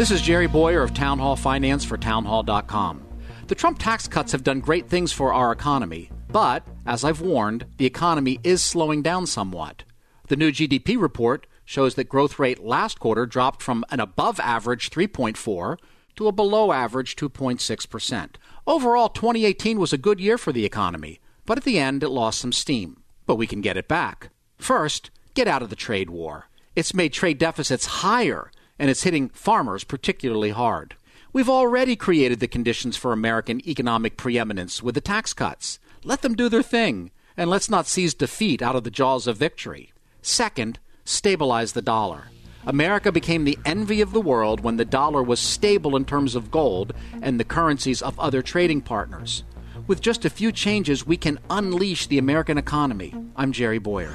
This is Jerry Bowyer of Town Hall Finance for townhall.com. The Trump tax cuts have done great things for our economy, but, as I've warned, the economy is slowing down somewhat. The new GDP report shows that growth rate last quarter dropped from an above average 3.4 to a below average 2.6%. Overall, 2018 was a good year for the economy, but at the end it lost some steam. But we can get it back. First, get out of the trade war. It's made trade deficits higher and it's hitting farmers particularly hard. We've already created the conditions for American economic preeminence with the tax cuts. Let them do their thing, and let's not seize defeat out of the jaws of victory. Second, stabilize the dollar. America became the envy of the world when the dollar was stable in terms of gold and the currencies of other trading partners. With just a few changes, we can unleash the American economy. I'm Jerry Bowyer.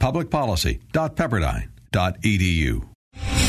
Publicpolicy.pepperdine.edu.